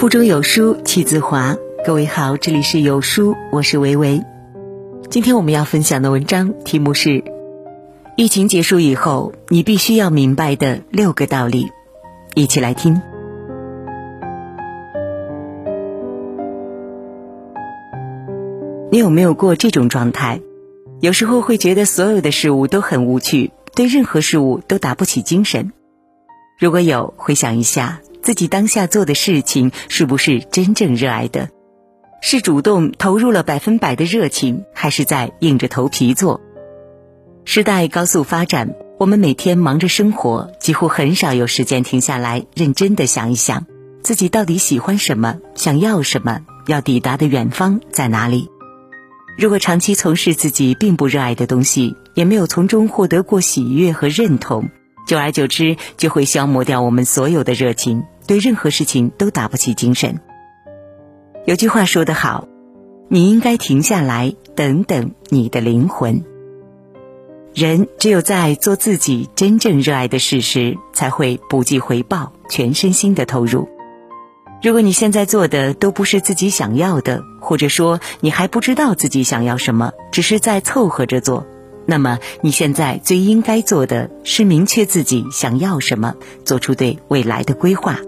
腹中有书气自华。各位好，这里是有书，我是维维。今天我们要分享的文章题目是：疫情结束以后，你必须要明白的六个道理。一起来听。你有没有过这种状态？有时候会觉得所有的事物都很无趣，对任何事物都打不起精神。如果有，回想一下。自己当下做的事情是不是真正热爱的？是主动投入了百分百的热情，还是在硬着头皮做？时代高速发展，我们每天忙着生活，几乎很少有时间停下来认真的想一想，自己到底喜欢什么，想要什么，要抵达的远方在哪里？如果长期从事自己并不热爱的东西，也没有从中获得过喜悦和认同。久而久之，就会消磨掉我们所有的热情，对任何事情都打不起精神。有句话说得好，你应该停下来，等等你的灵魂。人只有在做自己真正热爱的事时，才会不计回报，全身心的投入。如果你现在做的都不是自己想要的，或者说你还不知道自己想要什么，只是在凑合着做。那么你现在最应该做的是明确自己想要什么，做出对未来的规划。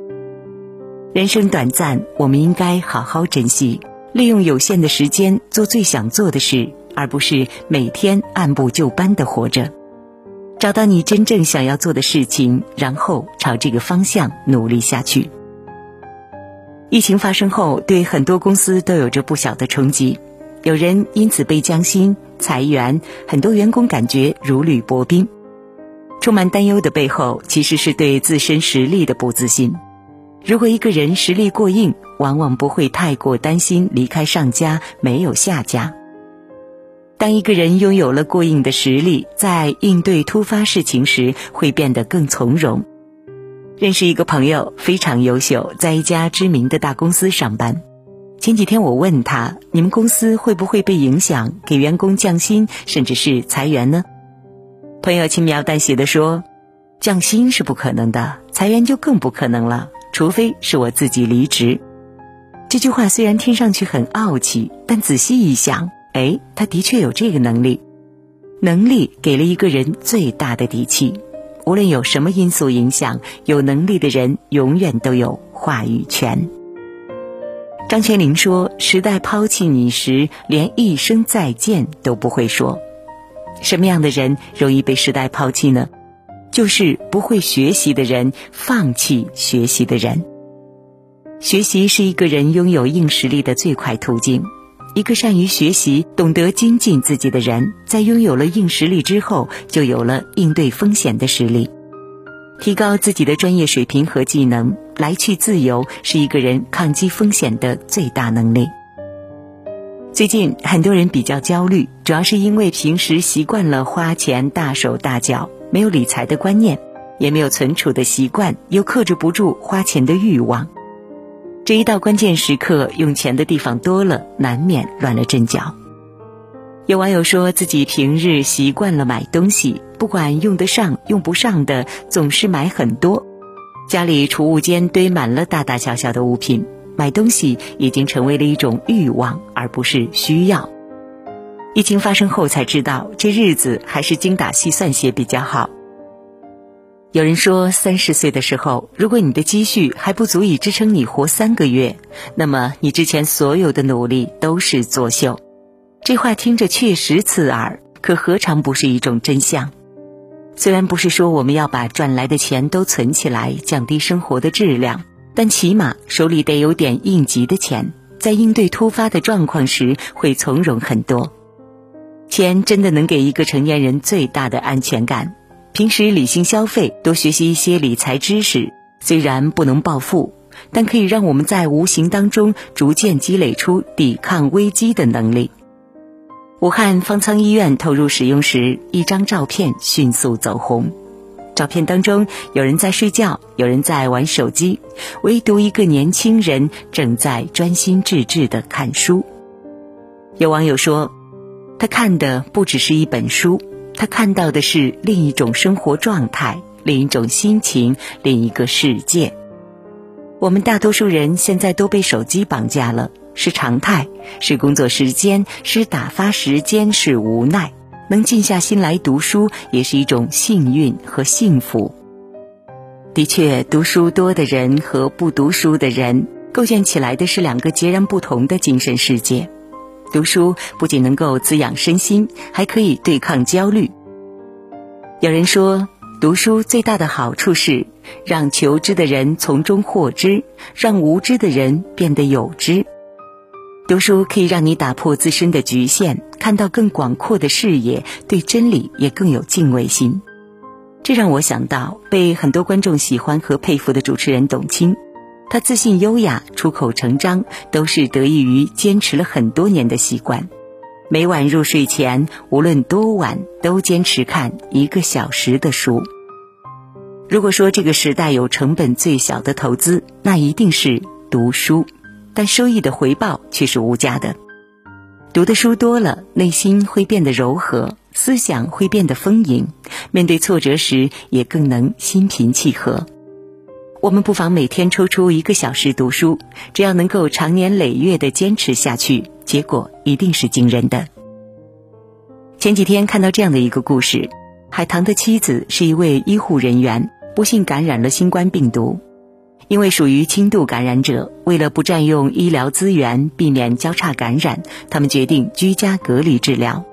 人生短暂，我们应该好好珍惜，利用有限的时间做最想做的事，而不是每天按部就班的活着。找到你真正想要做的事情，然后朝这个方向努力下去。疫情发生后，对很多公司都有着不小的冲击。有人因此被降薪、裁员，很多员工感觉如履薄冰。充满担忧的背后，其实是对自身实力的不自信。如果一个人实力过硬，往往不会太过担心离开上家没有下家。当一个人拥有了过硬的实力，在应对突发事情时，会变得更从容。认识一个朋友，非常优秀，在一家知名的大公司上班。前几天我问他：“你们公司会不会被影响，给员工降薪，甚至是裁员呢？”朋友轻描淡写的说：“降薪是不可能的，裁员就更不可能了，除非是我自己离职。”这句话虽然听上去很傲气，但仔细一想，哎，他的确有这个能力。能力给了一个人最大的底气，无论有什么因素影响，有能力的人永远都有话语权。张泉灵说：“时代抛弃你时，连一声再见都不会说。什么样的人容易被时代抛弃呢？就是不会学习的人，放弃学习的人。学习是一个人拥有硬实力的最快途径。一个善于学习、懂得精进自己的人，在拥有了硬实力之后，就有了应对风险的实力。”提高自己的专业水平和技能，来去自由是一个人抗击风险的最大能力。最近很多人比较焦虑，主要是因为平时习惯了花钱大手大脚，没有理财的观念，也没有存储的习惯，又克制不住花钱的欲望。这一到关键时刻，用钱的地方多了，难免乱了阵脚。有网友说自己平日习惯了买东西，不管用得上用不上的，总是买很多。家里储物间堆满了大大小小的物品，买东西已经成为了一种欲望，而不是需要。疫情发生后才知道，这日子还是精打细算些比较好。有人说，三十岁的时候，如果你的积蓄还不足以支撑你活三个月，那么你之前所有的努力都是作秀。这话听着确实刺耳，可何尝不是一种真相？虽然不是说我们要把赚来的钱都存起来，降低生活的质量，但起码手里得有点应急的钱，在应对突发的状况时会从容很多。钱真的能给一个成年人最大的安全感。平时理性消费，多学习一些理财知识，虽然不能暴富，但可以让我们在无形当中逐渐积累出抵抗危机的能力。武汉方舱医院投入使用时，一张照片迅速走红。照片当中，有人在睡觉，有人在玩手机，唯独一个年轻人正在专心致志的看书。有网友说，他看的不只是一本书，他看到的是另一种生活状态，另一种心情，另一个世界。我们大多数人现在都被手机绑架了，是常态，是工作时间，是打发时间，是无奈。能静下心来读书，也是一种幸运和幸福。的确，读书多的人和不读书的人，构建起来的是两个截然不同的精神世界。读书不仅能够滋养身心，还可以对抗焦虑。有人说，读书最大的好处是让求知的人从中获知，让无知的人变得有知。读书可以让你打破自身的局限，看到更广阔的视野，对真理也更有敬畏心。这让我想到被很多观众喜欢和佩服的主持人董卿，他自信优雅、出口成章，都是得益于坚持了很多年的习惯。每晚入睡前，无论多晚，都坚持看一个小时的书。如果说这个时代有成本最小的投资，那一定是读书。但收益的回报却是无价的。读的书多了，内心会变得柔和，思想会变得丰盈，面对挫折时也更能心平气和。我们不妨每天抽出一个小时读书，只要能够长年累月的坚持下去，结果一定是惊人的。前几天看到这样的一个故事：海棠的妻子是一位医护人员，不幸感染了新冠病毒。因为属于轻度感染者，为了不占用医疗资源，避免交叉感染，他们决定居家隔离治疗。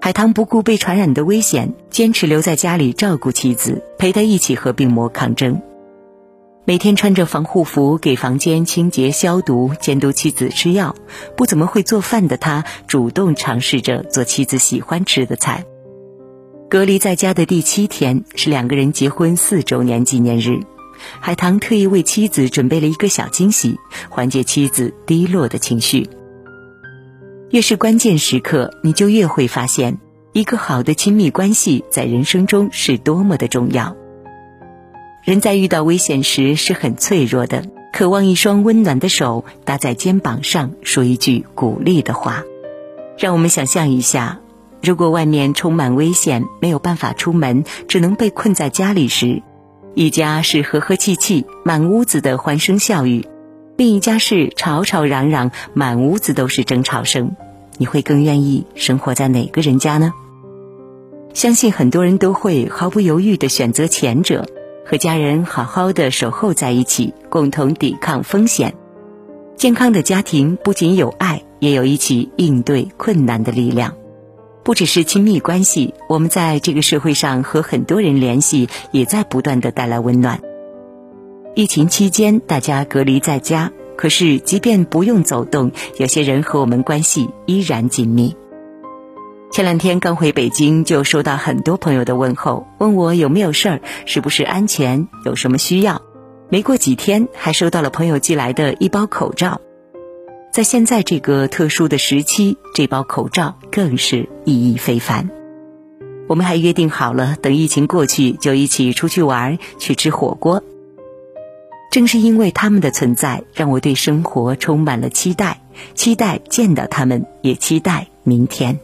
海棠不顾被传染的危险，坚持留在家里照顾妻子，陪她一起和病魔抗争。每天穿着防护服给房间清洁消毒，监督妻子吃药。不怎么会做饭的他，主动尝试着做妻子喜欢吃的菜。隔离在家的第七天，是两个人结婚四周年纪念日。海棠特意为妻子准备了一个小惊喜，缓解妻子低落的情绪。越是关键时刻，你就越会发现，一个好的亲密关系在人生中是多么的重要。人在遇到危险时是很脆弱的，渴望一双温暖的手搭在肩膀上，说一句鼓励的话。让我们想象一下，如果外面充满危险，没有办法出门，只能被困在家里时。一家是和和气气，满屋子的欢声笑语；另一家是吵吵嚷嚷，满屋子都是争吵声。你会更愿意生活在哪个人家呢？相信很多人都会毫不犹豫地选择前者，和家人好好的守候在一起，共同抵抗风险。健康的家庭不仅有爱，也有一起应对困难的力量。不只是亲密关系，我们在这个社会上和很多人联系，也在不断的带来温暖。疫情期间，大家隔离在家，可是即便不用走动，有些人和我们关系依然紧密。前两天刚回北京，就收到很多朋友的问候，问我有没有事儿，是不是安全，有什么需要。没过几天，还收到了朋友寄来的一包口罩。在现在这个特殊的时期，这包口罩更是意义非凡。我们还约定好了，等疫情过去就一起出去玩，去吃火锅。正是因为他们的存在，让我对生活充满了期待，期待见到他们，也期待明天。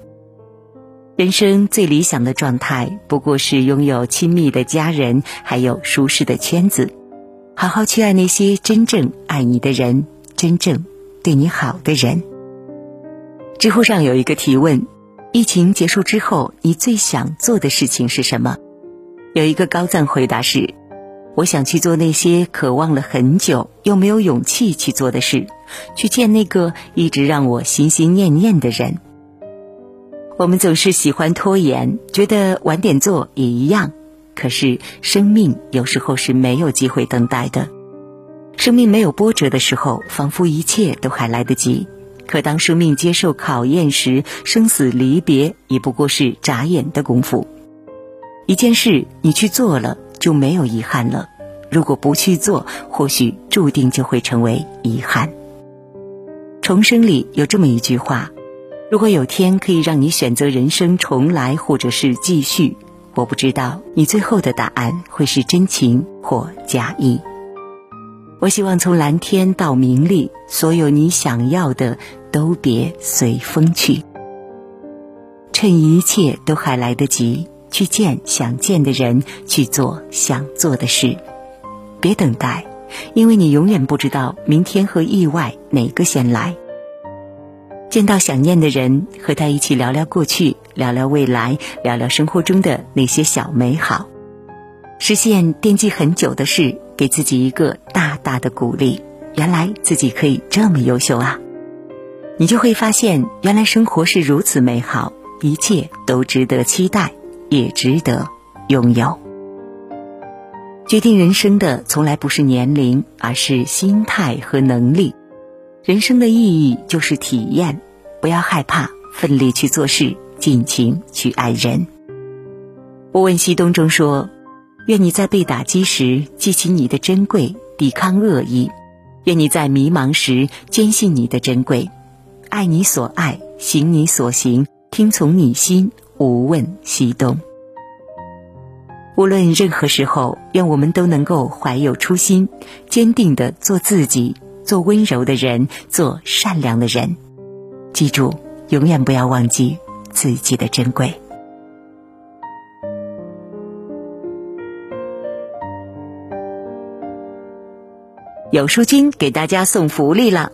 人生最理想的状态，不过是拥有亲密的家人，还有舒适的圈子，好好去爱那些真正爱你的人，真正。对你好的人。知乎上有一个提问：疫情结束之后，你最想做的事情是什么？有一个高赞回答是：我想去做那些渴望了很久又没有勇气去做的事，去见那个一直让我心心念念的人。我们总是喜欢拖延，觉得晚点做也一样。可是生命有时候是没有机会等待的。生命没有波折的时候，仿佛一切都还来得及；可当生命接受考验时，生死离别也不过是眨眼的功夫。一件事你去做了，就没有遗憾了；如果不去做，或许注定就会成为遗憾。重生里有这么一句话：如果有天可以让你选择人生重来，或者是继续，我不知道你最后的答案会是真情或假意。我希望从蓝天到名利，所有你想要的都别随风去。趁一切都还来得及，去见想见的人，去做想做的事。别等待，因为你永远不知道明天和意外哪个先来。见到想念的人，和他一起聊聊过去，聊聊未来，聊聊生活中的那些小美好，实现惦记很久的事，给自己一个大大的鼓励。原来自己可以这么优秀啊！你就会发现，原来生活是如此美好，一切都值得期待，也值得拥有。决定人生的从来不是年龄，而是心态和能力。人生的意义就是体验，不要害怕，奋力去做事，尽情去爱人。我问西东中说：“愿你在被打击时记起你的珍贵，抵抗恶意；愿你在迷茫时坚信你的珍贵，爱你所爱，行你所行，听从你心，无问西东。”无论任何时候，愿我们都能够怀有初心，坚定的做自己。做温柔的人，做善良的人，记住，永远不要忘记自己的珍贵。有书君给大家送福利了，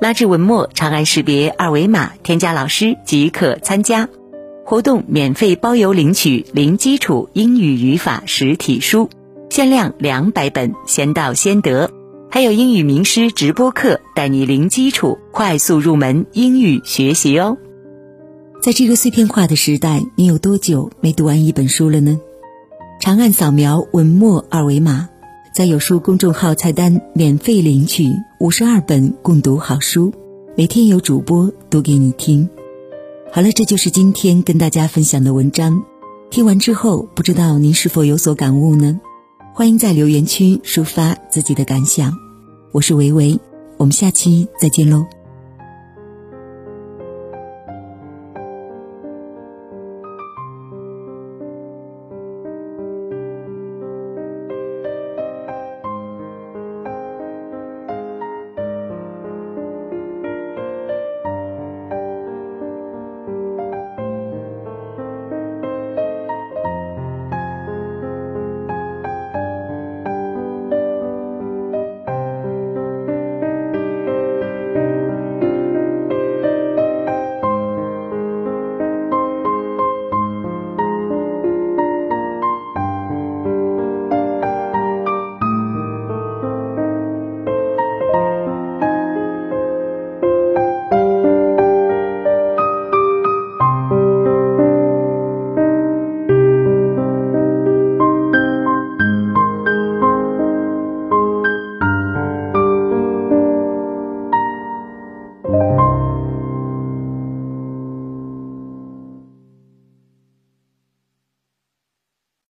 拉至文末长按识别二维码，添加老师即可参加活动，免费包邮领取零基础英语语法实体书，限量两百本，先到先得。还有英语名师直播课，带你零基础快速入门英语学习哦。在这个碎片化的时代，你有多久没读完一本书了呢？长按扫描文末二维码，在有书公众号菜单免费领取五十二本共读好书，每天有主播读给你听。好了，这就是今天跟大家分享的文章。听完之后，不知道您是否有所感悟呢？欢迎在留言区抒发自己的感想，我是维维，我们下期再见喽。